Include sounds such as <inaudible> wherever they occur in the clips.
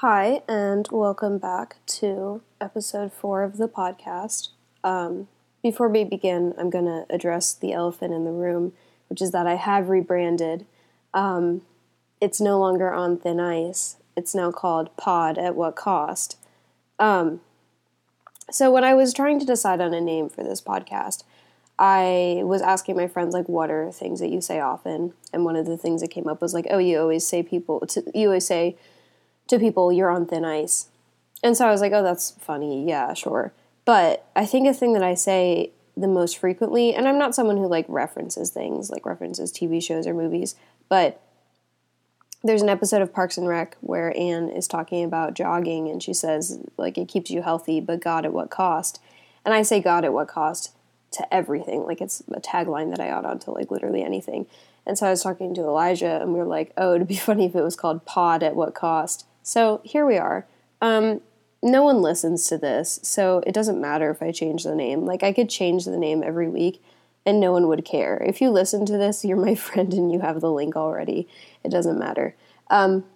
Hi, and welcome back to episode four of the podcast. Um, before we begin, I'm going to address the elephant in the room, which is that I have rebranded. Um, it's no longer on thin ice, it's now called Pod at What Cost. Um, so, when I was trying to decide on a name for this podcast, I was asking my friends like, "What are things that you say often?" And one of the things that came up was like, "Oh, you always say people. To, you always say to people, you're on thin ice." And so I was like, "Oh, that's funny. Yeah, sure." But I think a thing that I say the most frequently, and I'm not someone who like references things, like references TV shows or movies, but there's an episode of Parks and Rec where Ann is talking about jogging and she says like it keeps you healthy, but God at what cost? And I say God at what cost to everything. Like it's a tagline that I add on to like literally anything. And so I was talking to Elijah and we were like, oh, it'd be <laughs> funny if it was called Pod at what cost? So here we are. Um, no one listens to this, so it doesn't matter if I change the name. Like I could change the name every week and no one would care. If you listen to this, you're my <laughs> friend and you have the link already. It doesn't matter. Um,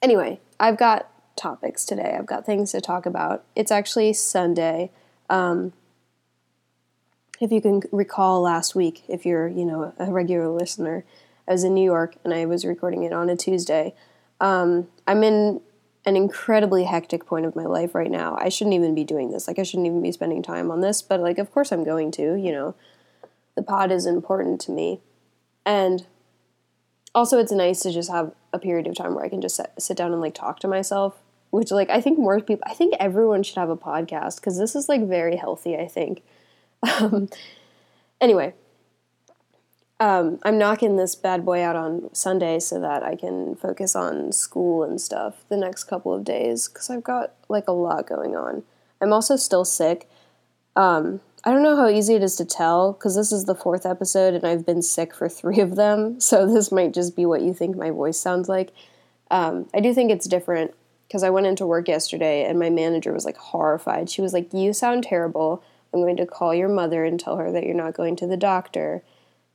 anyway, I've got topics today. I've got things to talk about. It's actually Sunday. Um, if you can recall last week, if you're, you know, a regular listener, I was in New York and I was recording it on a Tuesday. Um, I'm in an incredibly hectic point of my life right now. I shouldn't even be doing this. Like, I shouldn't even be spending time on this, but like, of course I'm going to, you know. The pod is important to me. And also, it's nice to just have a period of time where I can just sit, sit down and like talk to myself, which, like, I think more people, I think everyone should have a podcast because this is like very healthy, I think. <laughs> Um, anyway, um, I'm knocking this bad boy out on Sunday so that I can focus on school and stuff the next couple of days because I've got like a lot going on. I'm also still sick. Um, I don't know how easy it is to tell because this is the fourth episode and I've been sick for three of them, <laughs> so this might just be what you think my voice sounds like. Um, I do think it's different because I went into work yesterday and my manager was like horrified. She was like, You sound terrible. I'm going to call your mother and tell her that you're not going to the doctor.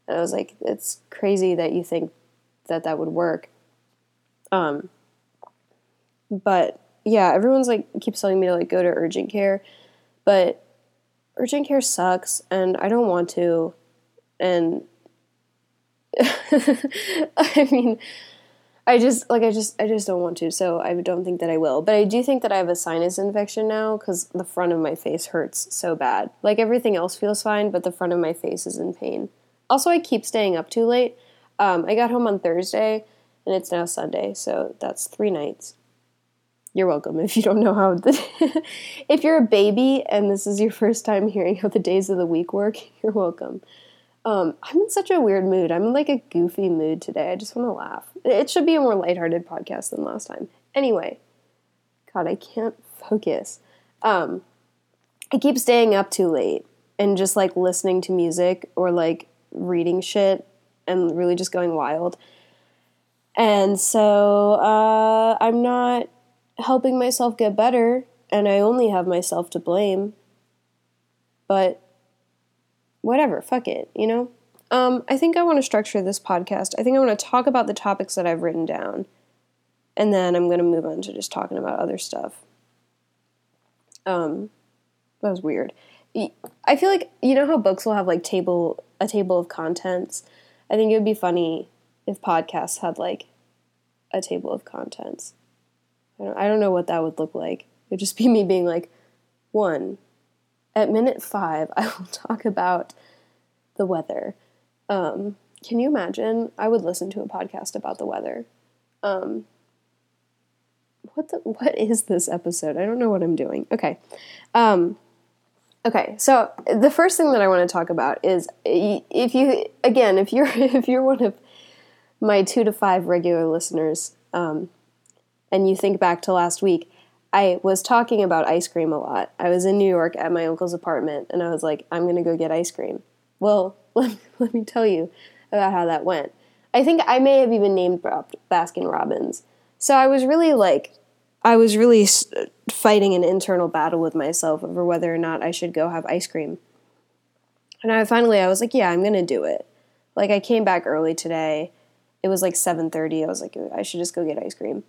And I was like, it's crazy that you think that that would work. Um, but yeah, everyone's like keeps telling me to like go to urgent care, but urgent care sucks, and I don't want to. And <laughs> I mean, I just like I just I just don't want to, so I don't think that I will. But I do think that I have a sinus infection now because the front of my face hurts so bad. Like everything else feels fine, but the front of my face is in pain. Also, I keep staying up too late. Um, I got home on Thursday, and it's now Sunday, so that's three nights. You're welcome. <laughs> If you don't know how, the <laughs> if you're a baby and this is your first time hearing how the days of the week work, <laughs> you're welcome. Um, I'm in such a weird mood. I'm in like a goofy mood today. I just want to laugh. It should be a more lighthearted podcast than last time. Anyway, God, I can't focus. Um, I keep staying up too late and just like listening to music or like reading shit and really just going wild. And so uh, I'm not helping myself get better, and I only have myself to blame. But whatever, fuck it, you know? Um, I think I want to structure this podcast. I think I want to talk about the topics that I've written down, and then I'm going to move on to just talking about other stuff. Um, that was weird. I feel like you know how books will have like table a table of contents. I think it would be funny if podcasts had like a table of contents. I don't, I don't know what that would look like. It'd just be <laughs> me being like, one, at minute five, <laughs> I will talk about the weather. Um, can you imagine? I would listen to a podcast about the weather. Um, what the what is this episode? I don't know what I'm doing. Okay. Um, Okay, so the first thing that I want to talk about is if you again if you're <laughs> if you're one of my two to five regular listeners, um, and you think back to last week, I was talking about ice cream a lot. I was in New York at my uncle's apartment, and I was like, I'm going to go get ice cream. Well, <laughs> let, let me tell you about how that went. I think I may have even named Baskin Robbins. So I was really like I was really fighting an internal battle with myself over whether or not I should go have ice cream. And I finally I was like, yeah, I'm going to do it. Like I came back early today. It was like 7:30. I was like, I should just go get ice cream.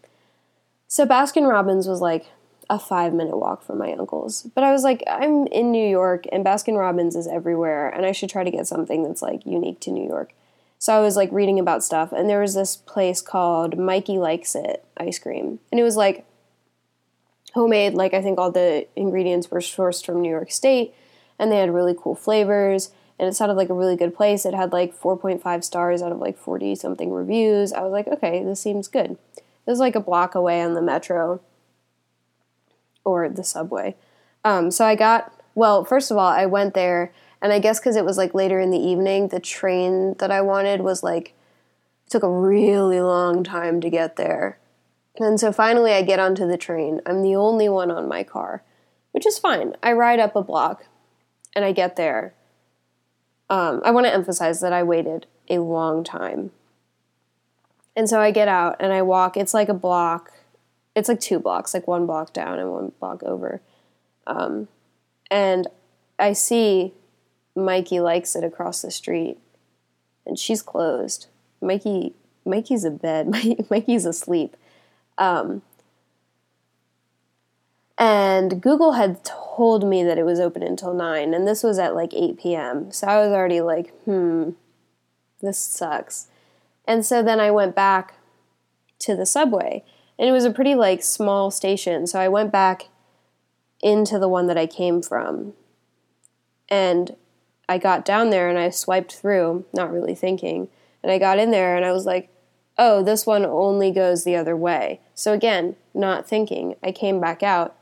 So Baskin Robbins was like a five minute walk from my uncle's. But I was like, I'm in New York and Baskin Robbins is everywhere and I should try to get something that's like unique to New York. So I was like reading about stuff and there was this place called Mikey Likes It ice cream. And it was like homemade, like I think all the ingredients were sourced from New York State and they had really cool flavors and it sounded like a really good place. It had like 4.5 stars out of like 40 something reviews. I was like, okay, this seems good. It was like a block away on the metro or the subway. Um, so I got, well, first of all, I went there, and I guess because it was like later in the evening, the train that I wanted was like, took a really long time to get there. And so finally I get onto the train. I'm the only one on my car, which is fine. I ride up a block and I get there. Um, I want to emphasize that I waited a long time. And so I get out and I walk. It's like a block it's like two blocks, like one block down and one block over. Um, and I see Mikey likes it across the street, and she's closed. Mikey, Mikey's in bed. <laughs> Mikey's asleep. Um, and Google had told me that it was open until 9, and this was at like 8 p.m. So I was already like, hmm, this sucks. And so then I went back to the subway and it was a pretty like small station so i went back into the one that i came from and i got down there and i swiped through not really thinking and i got in there and i was like oh this one only goes the other way so again not thinking i came back out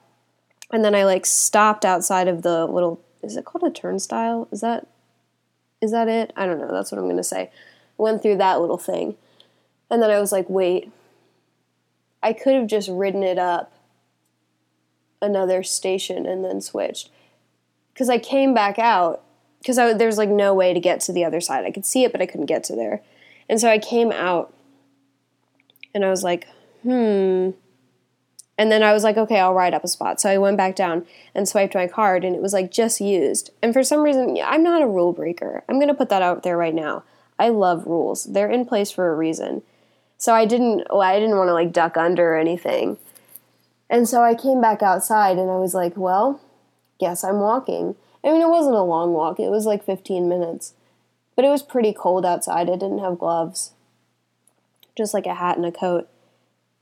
and then i like stopped outside of the little is it called a turnstile is that is that it i don't know that's what i'm going to say went through that little thing and then i was like wait I could have just ridden it up another station and then switched. Because I came back out, because there's like no way to get to the other side. I could see it, but I couldn't get to there. And so I came out and I was like, hmm. And then I was like, okay, I'll ride up a spot. So I went back down and swiped my card, and it was like just used. And for some reason, I'm not a rule breaker. I'm going to put that out there right now. I love rules, they're in place for a reason. So I didn't I didn't want to like duck under or anything. And so I came back outside and I was like, well, guess I'm walking. I mean, it wasn't a long walk. It was like 15 minutes. But it was pretty cold outside. I didn't have gloves. Just like a hat and a coat.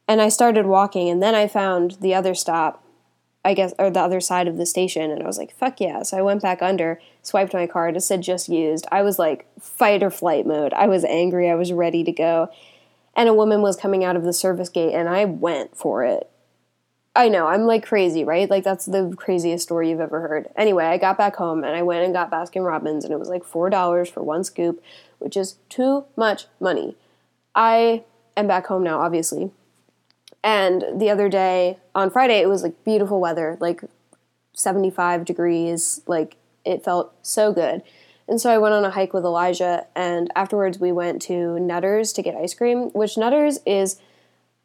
And I started walking and then I found the other stop I guess, or the other side of the station. And I was like, fuck yeah. So I went back under, swiped my card, it said just used. I was like, fight or flight mode. I was angry. I was ready to go and a woman was coming out of the service gate and I went for it. I know, I'm like crazy, right? Like that's the craziest story you've ever heard. Anyway, I got back home and I went and got Baskin Robbins and it was like $4 for one scoop, which is too much money. I am back home now, obviously. And the other day, on Friday, it was like beautiful weather, like 75 degrees, like it felt so good. And so I went on a hike with Elijah, and afterwards we went to Nutters to get ice cream, which Nutters is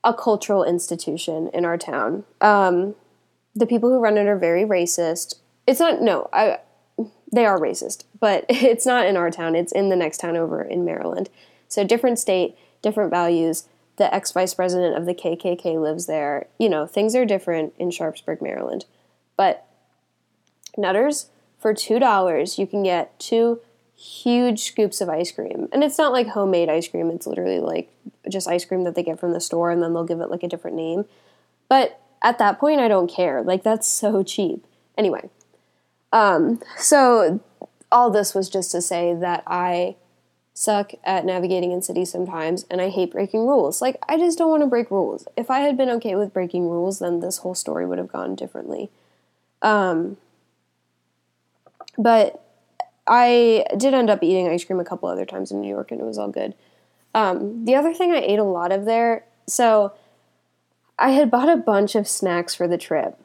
a cultural institution in our town. Um, the people who run it are very racist. It's not, no, I, they are racist, but <laughs> it's not in our town. It's in the next town over in Maryland. So different state, different values. The ex vice president of the KKK lives there. You know, things are different in Sharpsburg, Maryland. But Nutters for $2, you can get two huge scoops of ice cream. And it's not like homemade ice cream, it's literally like just ice cream that they get from the store and then they'll give it like a different name. But at that point, I don't care. Like, that's so cheap. Anyway, um, so all this was just to say that I suck at navigating in cities sometimes and I hate breaking rules. Like, I just don't want to break rules. If I had been okay with breaking rules, then this whole story would have gone differently. Um, but I did end up eating ice cream a couple other times in New York, and it was all good. Um, the other thing I ate a lot of there, so I had bought a bunch of snacks for the trip,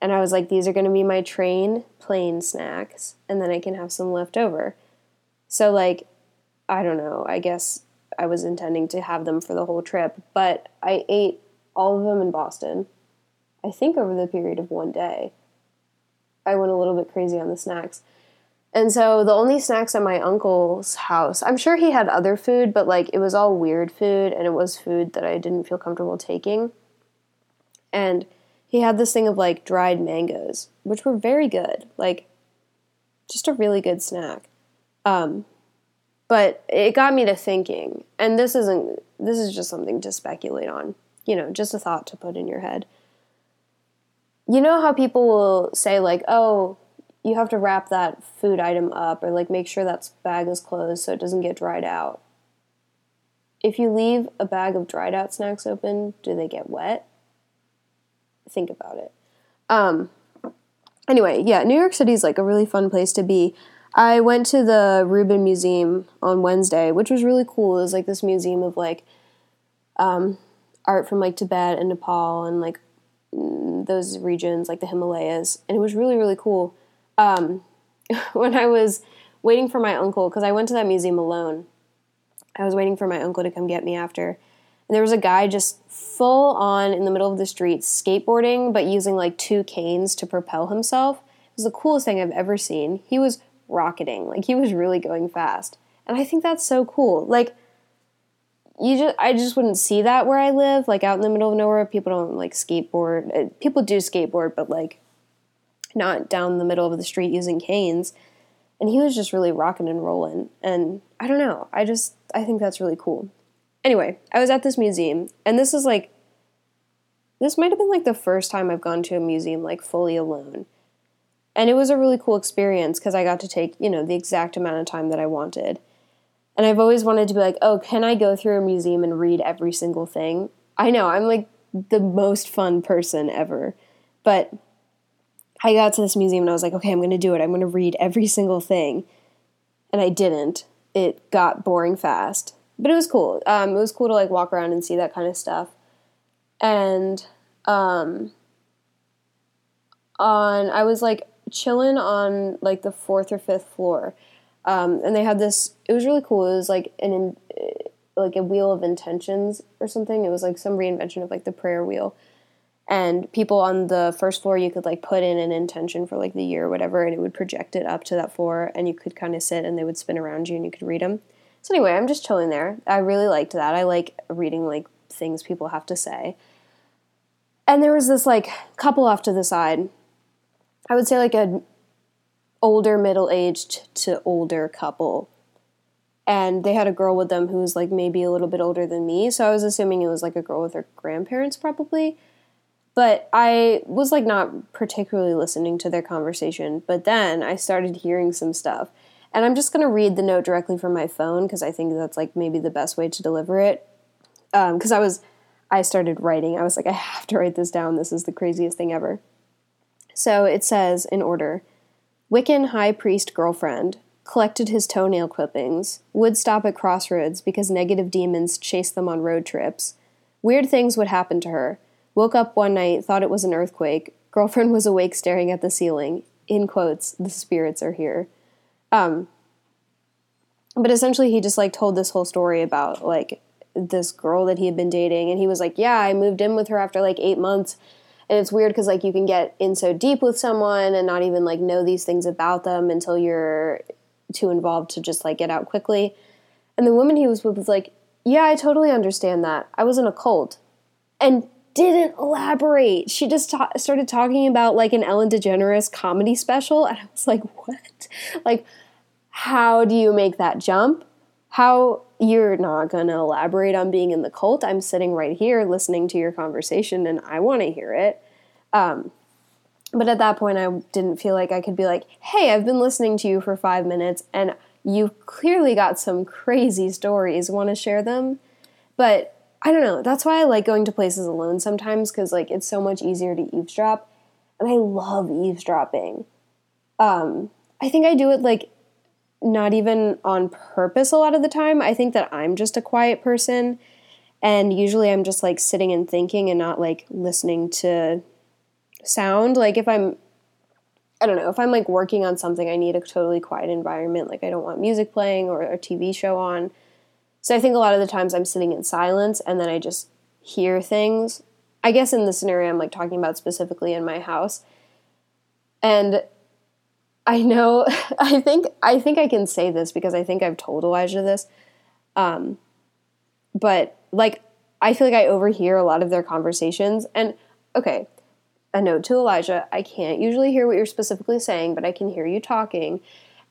and I was like, these are going to be my train plane snacks, and then I can have some left over. So, like, I don't know, I guess I was intending to have them for the whole trip, but I ate all of them in Boston, I think over the period of one day. I went a little bit crazy on the snacks. And so the only snacks at my uncle's house, I'm sure he had other food, but like it was all weird food and it was food that I didn't feel comfortable taking. and he had this thing of like dried mangoes, which were very good. Like just a really good snack. Um, but it got me to thinking, and this isn't this is just something to speculate on. You know, just a thought to put in your head. You know how people will say like, "Oh, you have to wrap that food item up or like make sure that bag is closed so it doesn't get dried out." If you leave a bag of dried out snacks open, do they get wet? Think about it. Um, anyway, yeah, New York City is like a really fun place to be. I went to the Rubin Museum on Wednesday, which was really cool. It was like this museum of like um, art from like Tibet and Nepal and like mm, those regions, like the Himalayas, and it was really really cool. Um, <laughs> when I was waiting for my uncle, because I went to that museum alone, I was waiting for my uncle to come get me after, and there was a guy just full on in the middle of the street skateboarding, but using like two canes to propel himself. It was the coolest thing I've ever seen. He was rocketing. Like he was really going fast. And I think that's so cool. Like you just I just wouldn't see that where I live, like out in the middle of nowhere. People don't like skateboard. Uh, people do skateboard, but like not down the middle of the street using canes. And he was just really rocking and rolling. And I don't know. I just I think that's really cool. Anyway, I was at this museum, and this is like this might have been like the first time I've gone to a museum like fully alone. And it was a really cool experience because I got to take, you know, the exact amount of time that I wanted. And I've always wanted to be like, oh, can I go through a museum and read every single thing? I know, I'm like the most fun person ever. But I got to this museum and I was like, okay, I'm going to do it. I'm going to read every single thing. And I didn't. It got boring fast. But it was cool. Um, it was cool to like walk around and see that kind of stuff. And um, on, I was like chilling on like the fourth or fifth floor, um, and they had this. It was really cool. It was like an like a wheel of intentions or something. It was like some reinvention of like the prayer wheel. And people on the first floor, you could like put in an intention for like the year or whatever, and it would project it up to that floor, and you could kind of sit and they would spin around you and you could read them. So anyway, I'm just chilling there. I really liked that. I like reading like things people have to say. And there was this like couple off to the side I would say like an older middle aged to older couple. And they had a girl with them who was like maybe a little bit older than me. So I was assuming it was like a girl with her grandparents probably. But I was like not particularly listening to their conversation. But then I started hearing some stuff. And I'm just going to read the note directly from my phone because I think that's like maybe the best way to deliver it. Because um, I was, I started writing. I was like, I have to write this down. This is the craziest thing ever. So it says in order Wiccan high priest girlfriend collected his toenail clippings, would stop at crossroads because negative demons chased them on road trips. Weird things would happen to her. Woke up one night, thought it was an earthquake. Girlfriend was awake staring at the ceiling. In quotes, the spirits are here. Um, but essentially, he just like told this whole story about like this girl that he had been dating, and he was like, "Yeah, I moved in with her after like eight months." And it's weird because like you can get in so deep with someone and not even like know these things about them until you're too involved to just like get out quickly. And the woman he was with was like yeah i totally understand that. I was in a cult. And didn't elaborate. She just ta- started talking about like an ellen degeneres comedy special and i was like what? Like how do you make that jump how you're not going to elaborate on being in the cult. I'm sitting right here listening to your conversation and I want to hear it. Um, but at that point, I didn't feel like I could be like, hey, I've been listening to you for five minutes and you've clearly got some crazy stories. Want to share them? But I don't know. That's why I like going to places alone sometimes because like it's so much easier to eavesdrop. And I love eavesdropping. Um, I think I do it like not even on purpose a lot of the time. I think that I'm just a quiet person and usually I'm just like sitting and thinking and not like listening to sound. Like if I'm I don't know, if I'm like working on something, I need a totally quiet environment. Like I don't want music playing or a TV show on. So I think a lot of the times I'm sitting in silence and then I just hear things. I guess in the scenario I'm like talking about specifically in my house. And I know. <laughs> I think. I think I can say this because I think I've told Elijah this. Um, but like, I feel like I overhear a lot of their conversations, and okay, a note to Elijah. I can't usually hear what you're specifically saying, but I can hear you talking.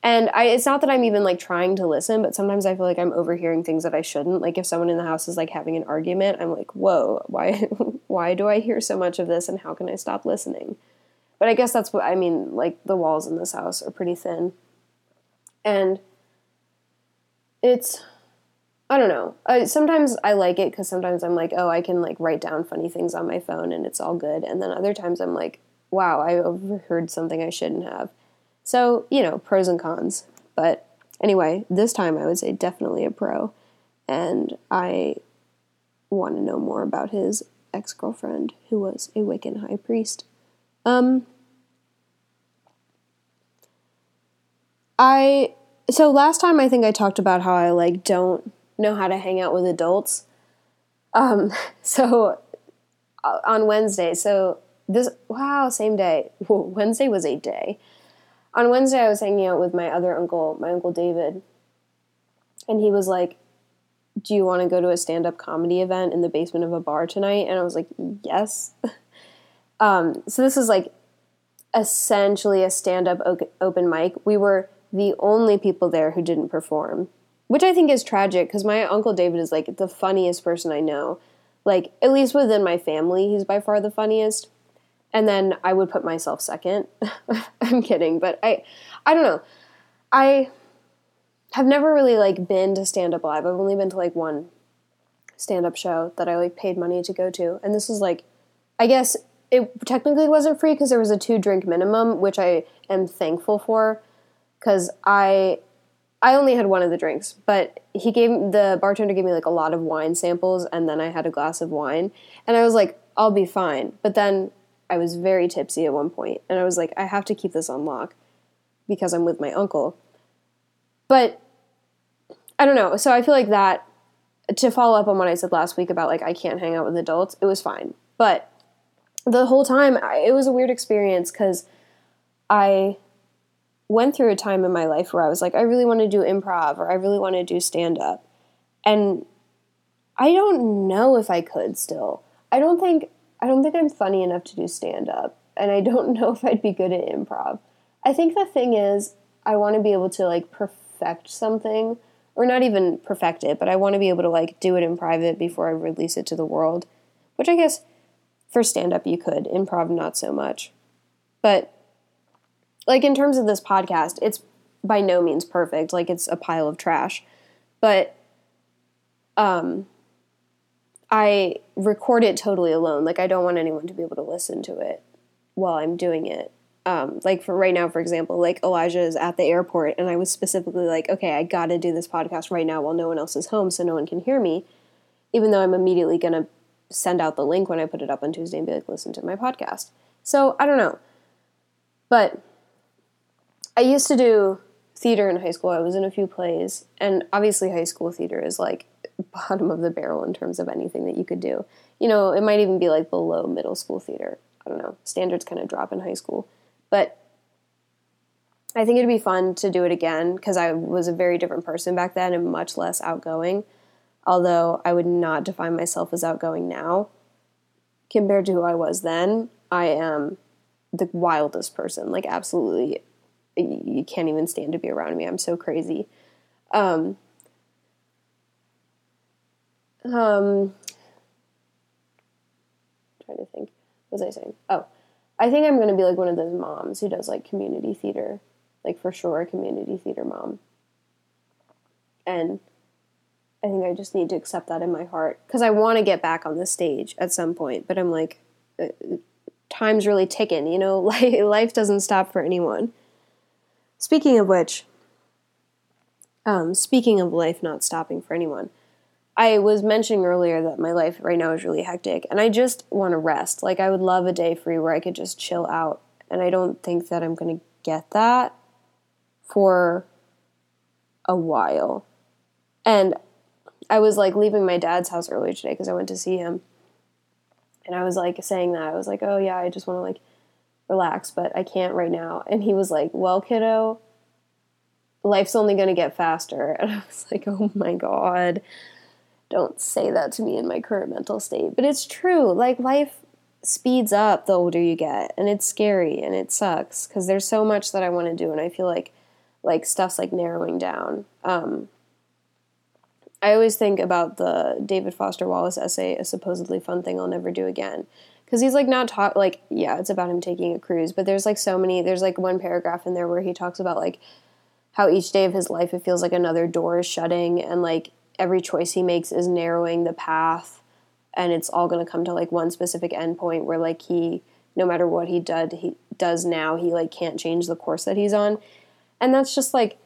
And I, it's not that I'm even like trying to listen, but sometimes I feel like I'm overhearing things that I shouldn't. Like if someone in the house is like having an argument, I'm like, whoa, why, <laughs> why do I hear so much of this, and how can I stop listening? But I guess that's what I mean. Like the walls in this house are pretty thin, and it's I don't know. I, sometimes I like it because sometimes I'm like, oh, I can like write down funny things on my phone and it's all good. And then other times I'm like, wow, I overheard something I shouldn't have. So, you know, pros and cons. But anyway, this time I would say definitely a pro. And I want to know more about his ex girlfriend, who was a Wiccan high priest. Um, I so last time I think I talked about how I like don't know how to hang out with adults. Um, <laughs> so uh, on Wednesday, so this wow, same day. <laughs> Wednesday was a day. On Wednesday, I was hanging out with my other uncle, my uncle David, and he was like, "Do you want to go to a stand-up comedy event in the basement of a bar tonight?" And I was like, "Yes." <laughs> um, so this is like essentially a stand-up open mic. We were the only people there who didn't perform which I think is tragic because my uncle David is like the funniest person I know. Like at least within my family, he's by far the funniest. And then I would put myself second. <laughs> I'm kidding, but I I don't know. I have never really like been to stand up live. I've only been to like one stand up show that I like paid money to go to. And this is like I guess it technically wasn't free because there was a two drink minimum, which I am thankful for because I I only had one of the drinks, but he gave the bartender gave me like a lot of wine samples, and then I had a glass of wine, and I was like, I'll be fine. But then I was very tipsy at one point, and I was like, I have to keep this on lock because I'm with my uncle. But I don't know. So I feel like that to follow up on what I said last week about like I can't hang out with adults, it was fine. But the whole time, I, it was a weird experience because I went through a time in my life where I was like, I really want to do improv or I really want to do stand up. And I don't know if I could still. I don't think I don't think I'm funny enough to do stand up and I don't <laughs> know if I'd be good at improv. I think the thing is I want to be able to like perfect something or not even perfect it, but I want to be able to like do it in private before I release it to the world, which I guess for stand up you could, improv not so much. But like in terms of this podcast, it's by no means perfect. Like it's a pile of trash. But um I record it totally alone. Like I don't want anyone to be able to listen to it while I'm doing it. Um, like for right now, for example, like Elijah is at the airport, and I was specifically like, okay, I got to do this podcast right now while no one else is home, so no one can hear me. Even though I'm immediately gonna send out the link when I put it up on Tuesday and be like, listen to my podcast. So I don't know, but I used to do theater in high school. I was in a few plays, and obviously, high school theater is like bottom of the barrel in terms of anything that you could do. You know, it might even be like below middle school theater. I don't know. Standards kind of drop in high school, but I think it'd be fun to do it again because I was a very different person back then and much less outgoing. Although I would not define myself as outgoing now compared to who I was then, I am the wildest person. Like, absolutely you can't even stand to be around me. I'm so crazy. Um, um, trying to think. What was I saying? Oh, I think I'm going to be like one of those moms who does like community theater, like for sure, a community theater mom. And I think I just need to accept that in my heart because I want to get back on the stage at some point, but I'm like, uh, time's really ticking, you know, <laughs> life doesn't stop for anyone. Speaking of which, um, speaking of life not stopping for anyone, I was mentioning earlier that my life right now is really hectic and I just want to rest. Like, I would love a day free where I could just chill out. And I don't think that I'm going to get that for a while. And I was like leaving my dad's house earlier today because I went to see him. And I was like saying that. I was like, oh, yeah, I just want to like relax, but I can't right now. And he was like, Well, kiddo, life's only going to get faster. <laughs> And I was like, Oh my God, don't say that to me in my current mental state. But it's true. Like, life speeds up the older you get and it's scary and it sucks because there's so much that I want to do and I feel like like stuff's like narrowing down. Um, I always think about the David Foster Wallace essay, a supposedly fun thing I'll never do again. Because he's like not talk like yeah, it's about him taking a cruise, but there's like so many. There's like one paragraph in there where he talks about like how each day of his life it feels like another door is shutting, and like every choice he makes is narrowing the path, and it's all going to come to like one specific endpoint where like he, no matter what he did, he does now, he like can't change the course that he's on, and that's just like,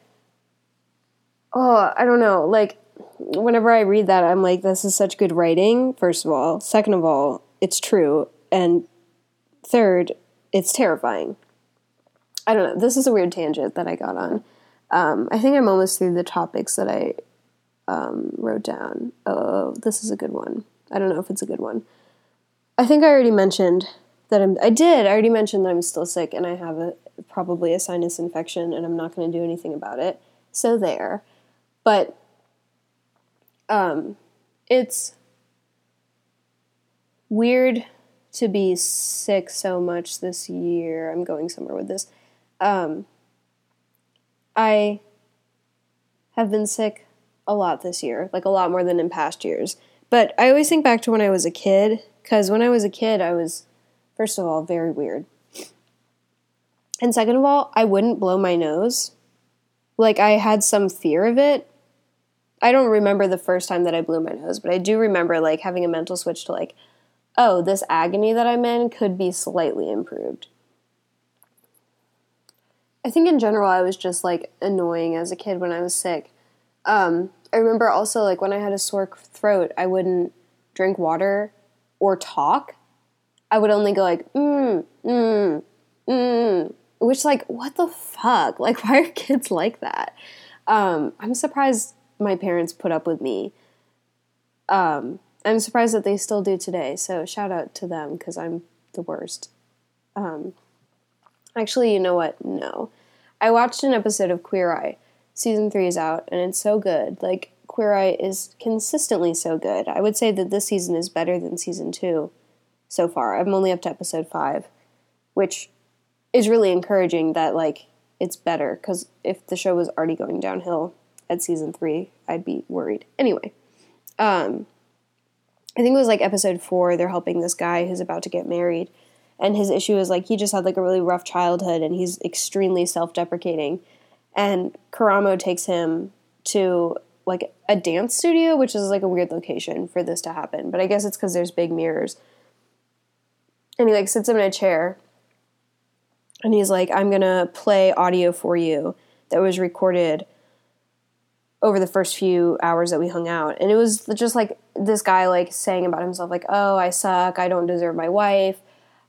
oh, I don't know, like whenever I read that, I'm like, this is such good writing, first of all. Second of all, it's true. And third, it's terrifying. I don't know. This is a weird tangent that I got on. Um, I think I'm almost through the topics that I um, wrote down. Oh, this is a good one. I don't know if it's a good one. I think I already mentioned that I'm. I did. I already mentioned that I'm still sick and I have a probably a sinus infection and I'm not going to do anything about it. So there. But um, it's weird to be sick so much this year. I'm going somewhere with this. Um, I have been sick a lot this year, like a lot more than in past years. But I always think back to when I was a kid, because when I was a kid, I was, first of all, very weird. And second of all, I wouldn't blow my nose. Like, I had some fear of it, I don't remember the first time that I blew my nose, but I do remember like having a mental switch to like, oh, this agony that I'm in could be slightly improved. I think in general I was just like annoying as a kid when I was sick. Um, I remember also like when I had a sore throat, I wouldn't drink water or talk. I would only go like mm mm mm, which like what the fuck? <laughs> Like why are kids like that? Um, I'm surprised my parents put up with me. Um, I'm surprised that they still do today. So shout out to them because I'm the worst. Um, actually, you know what? No, I watched an episode of Queer Eye. Season three is out, and it's so good. Like Queer Eye is consistently so good. I would say that this season is better than season two so far. I'm only up to episode five, which is really encouraging that like it's better because if the show was already going downhill, at season three, I'd be worried. Anyway, um, I think it was like episode four. They're helping this guy who's about to get married, and his issue is like he just had like a really rough childhood, and he's extremely self-deprecating. And Karamo takes him to like a dance studio, which is like a weird location for this to happen. But I guess it's because there's big mirrors. And he like sits him in a chair, and he's like, "I'm gonna play audio for you that was recorded." Over the first few hours that we hung out. And it was just like this guy like saying about himself like oh i suck. I don't deserve my wife.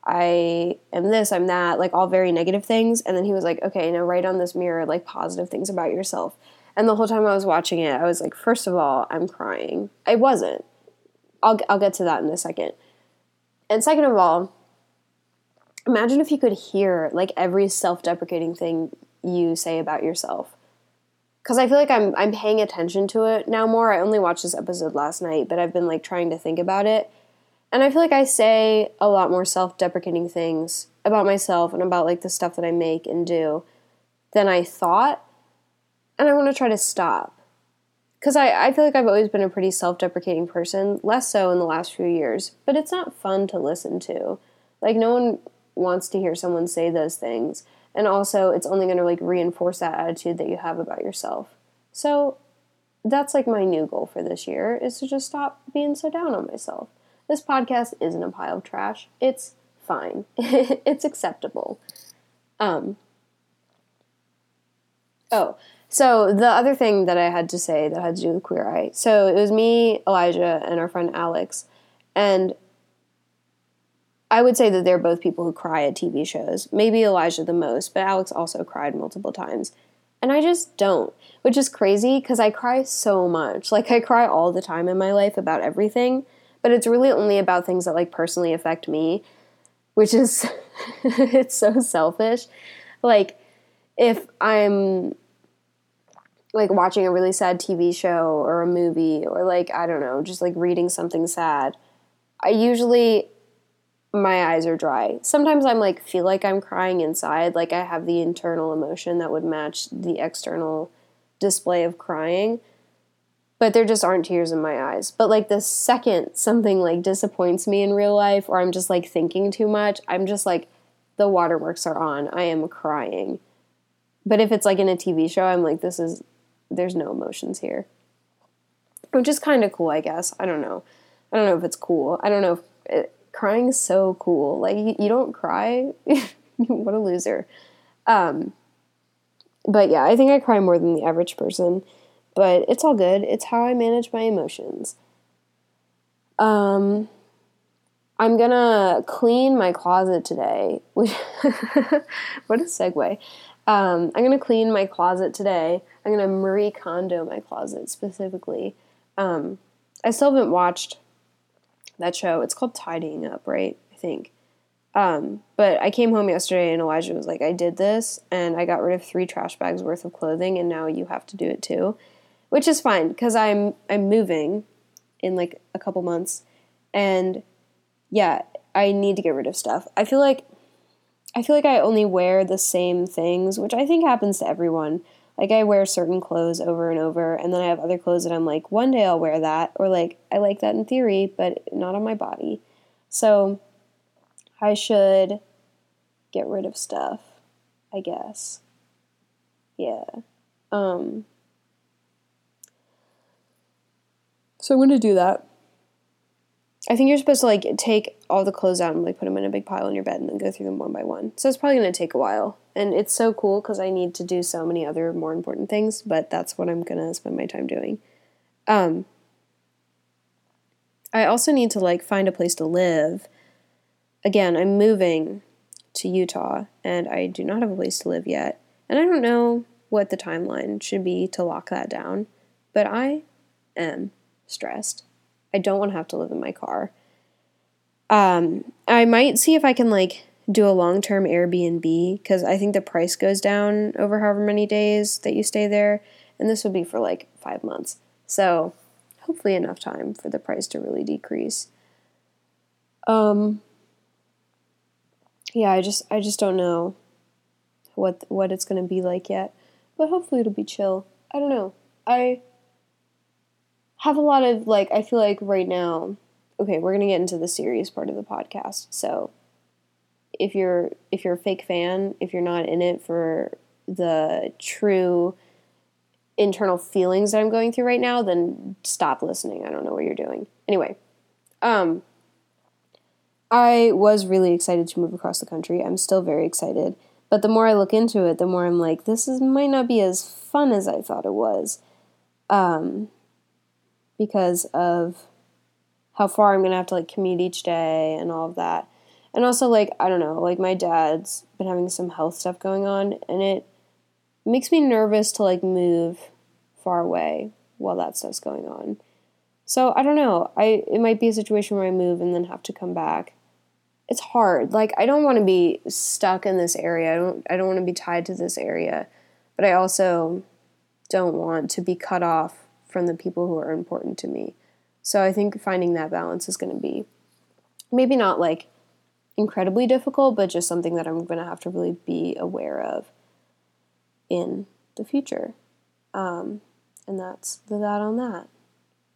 I am this i'm that like all very negative things. And then he was like okay now write on this mirror like positive things about yourself. And the whole time i was watching it i was like first of all i'm crying. I wasn't. I'll, I'll get to that in a second. And second of all imagine if you could hear like every self-deprecating thing you say about yourself because I feel like I'm I'm paying attention to it now more. I only watched this episode last night, but I've been like trying to think about it. And I feel like I say a lot more self-deprecating things about myself and about like the stuff that I make and do than I thought. And I want to try to stop. Cuz I I feel like I've always been a pretty self-deprecating person, less so in the last few years, but it's not fun to listen to. Like no one wants to hear someone say those things and also it's only going to like reinforce that attitude that you have about yourself. So that's like my new goal for this year is to just stop being so down on myself. This podcast isn't a pile of trash. It's fine. <laughs> It's acceptable. Um oh so the other thing that i had to say that had to do with queer eye. So it was me elijah and our friend alex. And I would say that they're both people who cry at TV shows. Maybe Elijah the most, but Alex also cried multiple times. And I just don't, which is crazy because I cry so much. Like, I cry all the time in my life about everything, but it's really only about things that, like, personally affect me, which is, <laughs> it's so selfish. Like, if I'm like watching a really sad TV show or a movie or like I don't know, just like reading something sad, I usually my eyes are dry. Sometimes I'm like feel like I'm crying inside, like I have the internal emotion that would match the external display of crying. But there just aren't tears in my eyes. But like the second something like disappoints me in real life or I'm just like thinking too much, I'm just like the waterworks are on. I am crying. But if it's like in a TV show, I'm like this is there's no emotions here. Which is kind of cool, I guess. I don't know. I don't know if it's cool. I don't know if it, crying so cool. Like you, you don't cry, <laughs> what a loser. Um, but yeah, I think I cry more than the average person, but it's all good. It's how I manage my emotions. Um, I'm gonna clean my closet today. <laughs> what a segue. Um, I'm gonna clean my closet today. I'm gonna Marie Kondo my closet specifically. Um, I still haven't watched that show. It's called Tidying Up, right? I think. Um, but I came home yesterday and Elijah was like, I did this and I got rid of three trash bags worth of clothing and now you have to do it too. Which is fine because I'm I'm moving in like a couple months and yeah, I need to get rid of stuff. I feel like I feel like I only wear the same things, which I think happens to everyone. Like I wear certain clothes over and over, and then I have other clothes that I'm like, one day I'll wear that, or like I like that in theory, but not on my body. So I should get rid of stuff, I guess. Yeah. Um So I'm going to do that. I think you're supposed to like take all the clothes out and like put them in a big pile on your bed and then go through them one by one. So it's probably going to take a while. And it's so cool because I need to do so many other more important things, but that's what I'm to spend my time doing. Um, I also need to like find a place to live. Again, I'm moving to Utah and I do not have a place to live yet. And I don't know what the timeline should be to lock that down, but I am stressed. I don't want to have to live in my car. Um, I might see if I can like do a long term Airbnb because I think the price goes down over however many days that you stay there, and this would be for like five months. So hopefully enough time for the price to really decrease. Um, yeah, I just I just don't know what what it's gonna be like yet, but hopefully it'll be chill. I don't know. I have a lot of like I feel like right now okay, we're to get into the serious part of the podcast. So if you're if you're a fake fan, if you're not in it for the true internal feelings that I'm going through right now, then stop listening. I don't know what you're doing. Anyway, um I was really excited to move across the country. I'm still very excited. But the more I look into it, the more I'm like, this is might not be as fun as I thought it was. Um, because of how far I'm gonna have to like commute each day and all of that. And also like I don't know, like my dad's been having some health stuff going on and it makes me nervous to like move far away while that stuff's going on. So I don't know. I it might be a situation where I move and then have to come back. It's hard. Like I don't want to be stuck in this area. I don't I don't want to be tied to this area. But I also don't want to be cut off from the people who are important to me. So I think finding that balance is going to be maybe not like incredibly difficult, but just something that I'm going to have to really be aware of in the future. Um, and that's the that on that.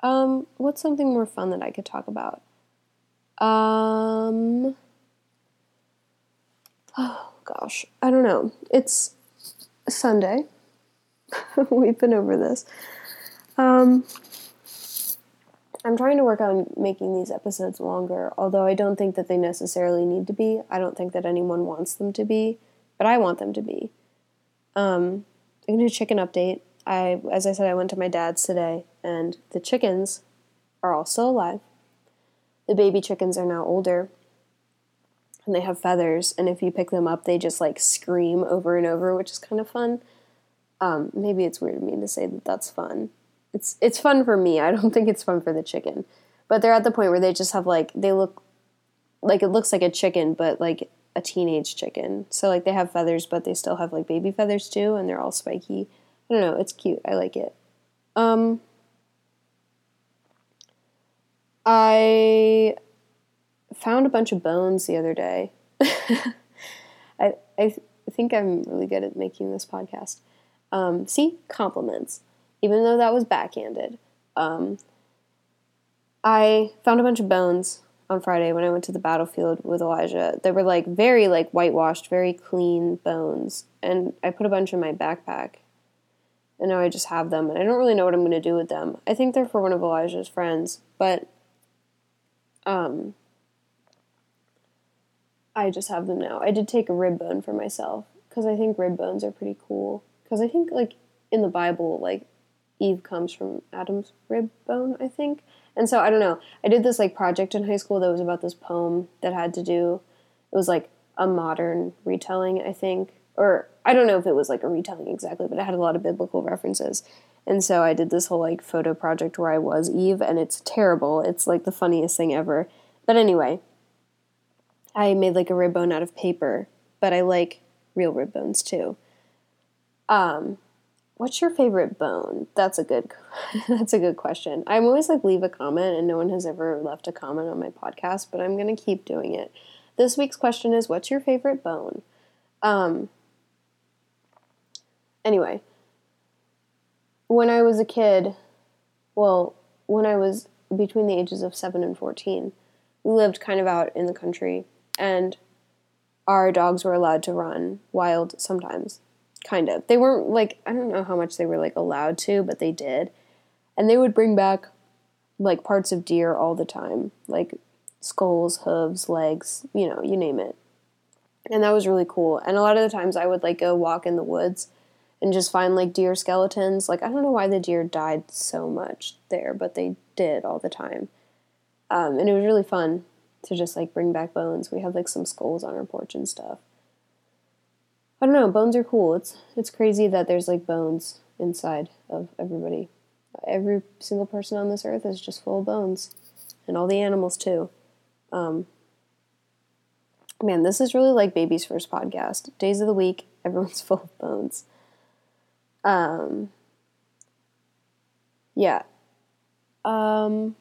Um, what's something more fun that I could talk about? Um, oh <sighs> gosh, I don't know. It's Sunday. <laughs> We've been over this. Um, I'm trying to work on making these episodes longer, although I don't think that they necessarily need to be. I don't think that anyone wants them to be, but I want them to be. Um, I'm gonna do chicken update. I, as I said, I went to my dad's today, and the chickens are all still alive. The baby chickens are now older, and they have feathers. And if you pick them up, they just like scream over and over, which is kind of fun. Um, maybe it's weird of me to say that that's fun, it's it's fun for me. I don't <laughs> think it's fun for the chicken. But they're at the point where they just have like they look like it looks like a chicken, but like a teenage chicken. So like they have feathers, but they still have like baby feathers too, and they're all spiky. I don't know. It's cute. I like it. Um, I found a bunch of bones the other day. <laughs> I, I think I'm really good at making this podcast. Um, see, compliments, even though that was backhanded. Um, I found a bunch of bones on Friday when I went to the battlefield with Elijah. They were like very like whitewashed, very clean bones, and I put a bunch in my backpack. And now I just have them, and I don't really know what I'm going to do with them. I think they're for one of Elijah's friends, but um, I just have them now. I did take a rib bone for myself because I think rib bones are pretty cool. Because I think like in the Bible, like Eve comes from Adam's rib bone, I think. And so I don't know. I did this like project in high school that was about this poem that had to do. It was like a modern retelling, I think, or I don't know if it was like a retelling exactly, but it had a lot of biblical references. And so I did this whole like photo project where I was Eve, and it's terrible. It's like the funniest thing ever. But anyway, I made like a rib bone out of paper, but I like real rib bones too. Um, what's your favorite bone? That's a good <laughs> that's a good question. I'm always like leave a comment and no one has ever left a comment on my podcast, but I'm going to keep doing it. This week's question is what's your favorite bone? Um anyway, when I was a kid, well, when I was between the ages of 7 and 14, we lived kind of out in the country and our dogs were allowed to run wild sometimes kind of. They weren't like i don't know how much they were like allowed to but they did. And they would bring back like parts of deer all the time like skulls hooves legs you know you name it. And that was really cool. And a lot of the times i would like go walk in the woods and just find like deer skeletons. Like i don't know why the deer died so much there but they did all the time. Um, and it was really fun to just like bring back bones. We have like some skulls on our porch and stuff. I don't know, bones are cool. It's it's crazy that there's like bones inside of everybody. Every single person on this earth is just full of bones. And all the animals too. Um, man, this is really like baby's first podcast. Days of the week, <laughs> everyone's full of bones. Um, yeah. Um,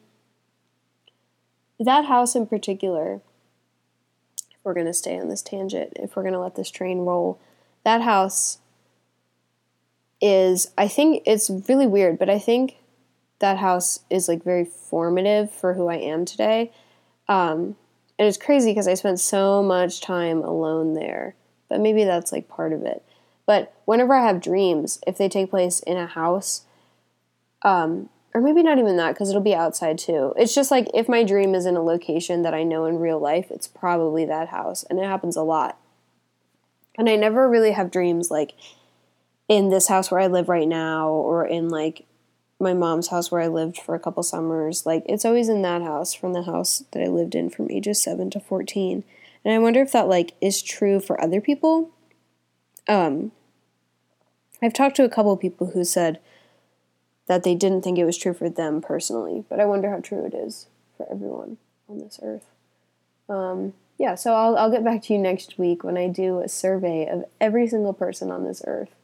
that house in particular, if we're going to stay on this tangent, if we're going to let this train roll, that house is, I think it's really weird, but I think that house is like very formative for who I am today. Um, and it's crazy because I spent so much time alone there, but maybe that's like part of it. But whenever I have dreams, if they take place in a house, um, or maybe not even that because it'll be outside too. It's just like if my dream is in a location that I know in real life, it's probably that house, and it happens a lot. And I never really have dreams like in this house where I live right now or in like my mom's house where I lived for a couple summers. Like it's always in that house from the house that I lived in from ages 7 to 14. And I wonder if that like is true for other people. Um I've talked to a couple people who said that they didn't think it was true for them personally. But I wonder how true it is for everyone on this earth. Um, yeah, so I'll, I'll get back to you next week when I do a survey of every single person on this earth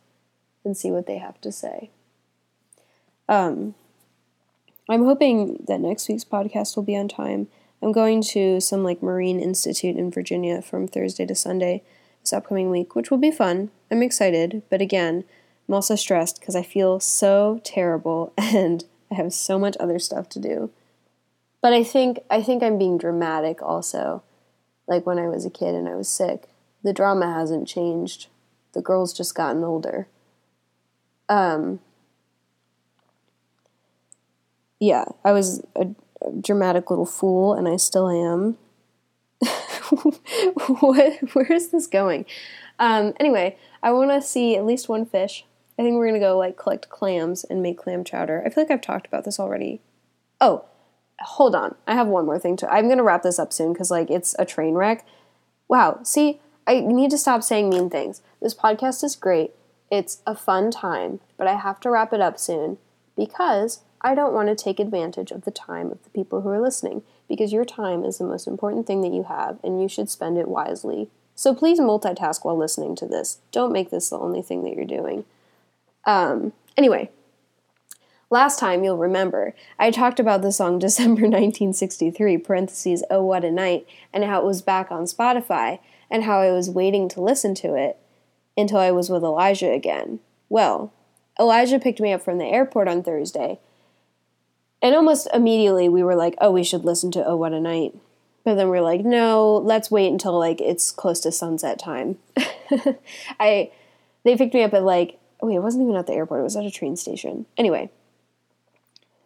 and see what they have to say. Um, I'm hoping that next week's podcast will be on time. I'm going to some like Marine Institute in Virginia from Thursday to Sunday this upcoming week, which will be fun. I'm excited, but again, I'm also stressed because I feel so terrible <laughs> and I have so much other stuff to do. But I think I think I'm being dramatic also. Like when I was a kid and I was sick. The drama hasn't changed. The girl's just gotten older. Um Yeah, I was a, a dramatic little fool and I still am. <laughs> what where is this going? Um anyway, I want to see at least one fish I think we're gonna go like collect clams and make clam chowder. I feel like I've talked about this already. Oh, hold on. I have one more thing to. I'm gonna wrap this up soon because like it's a train wreck. Wow. See, I need to stop saying mean things. This podcast is great. It's a fun time, but I have to wrap it up soon because I don't want to take advantage of the time of the people who are listening because your time is the most important thing that you have and you should spend it wisely. So please multitask while listening to this. Don't make this the only thing that you're doing. Um, anyway, Last time, you'll remember, I talked about the song <laughs> December 1963, parentheses, Oh What a Night, and how it was back on Spotify, and how I was waiting to listen to it until I was with Elijah again. Well, Elijah picked me up from the airport on Thursday, and almost immediately we were like, oh, we should listen to Oh What a Night. But then we're like, no, let's wait until like it's close to sunset time. <laughs> I they picked me up at like wait, it wasn't even at the airport, it was at a train station. Anyway,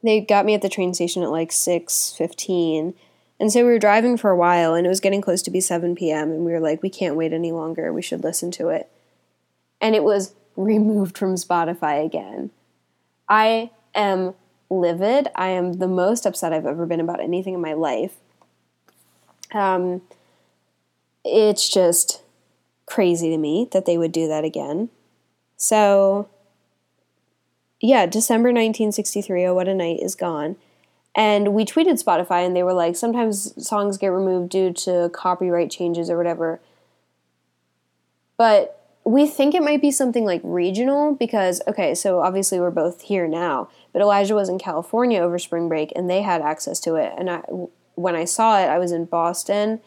they got me at the train station at like 6:15. And so we were driving for a while and it was getting close to be 7 p.m. and we were like, we can't wait any longer. We should listen to it. And it was removed from Spotify again. I am livid. I am the most upset I've ever been about anything in my life. Um, it's just crazy to me that they would do that again. So yeah, December 1963, Oh What a Night is gone. And we tweeted Spotify and they were like, sometimes songs get removed due to copyright changes or whatever. But we think it might be something like regional because, okay, so obviously we're both here now, but Elijah was in California over spring break and they had access to it. And I, when I saw it, I was in Boston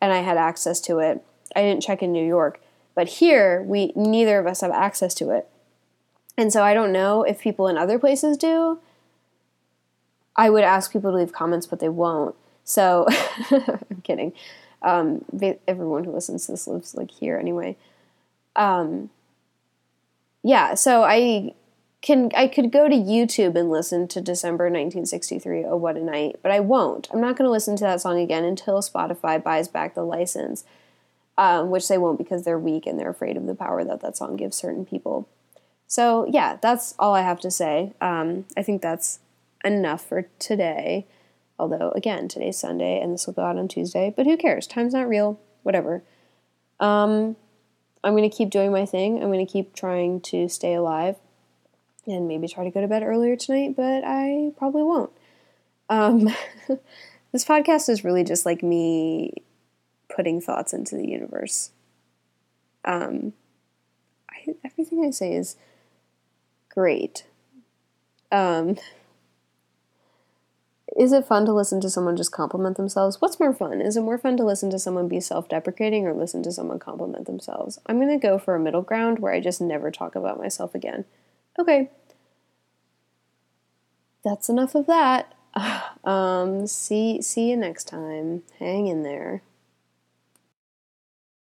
and I had access to it. I didn't check in New York. But here, we neither of us have access to it. And so I don't know if people in other places do. I would ask people to leave comments, but they won't. So <laughs> I'm kidding. Um, everyone who listens to this lives like here anyway. Um, yeah, so I can I could go to YouTube and listen to December 1963. Oh, what a night! But I won't. I'm not going to listen to that song again until Spotify buys back the license, um, which they won't because they're weak and they're afraid of the power that that song gives certain people. So, yeah, that's all I have to say. Um, I think that's enough for today. Although, again, today's Sunday and this will go out on Tuesday, but who cares? Time's not real. Whatever. Um, I'm going to keep doing my thing. I'm going to keep trying to stay alive and maybe try to go to bed earlier tonight, but I probably won't. Um, <laughs> this podcast is really just like me putting thoughts into the universe. Um, I, everything I say is great. Um, is it fun to listen to someone just compliment themselves? What's more fun? Is it more fun to listen to someone be self deprecating or listen to someone compliment themselves? I'm going to go for a middle ground where I just never talk about myself again. Okay. That's enough of that. <sighs> Um, see see you next time. Hang in there.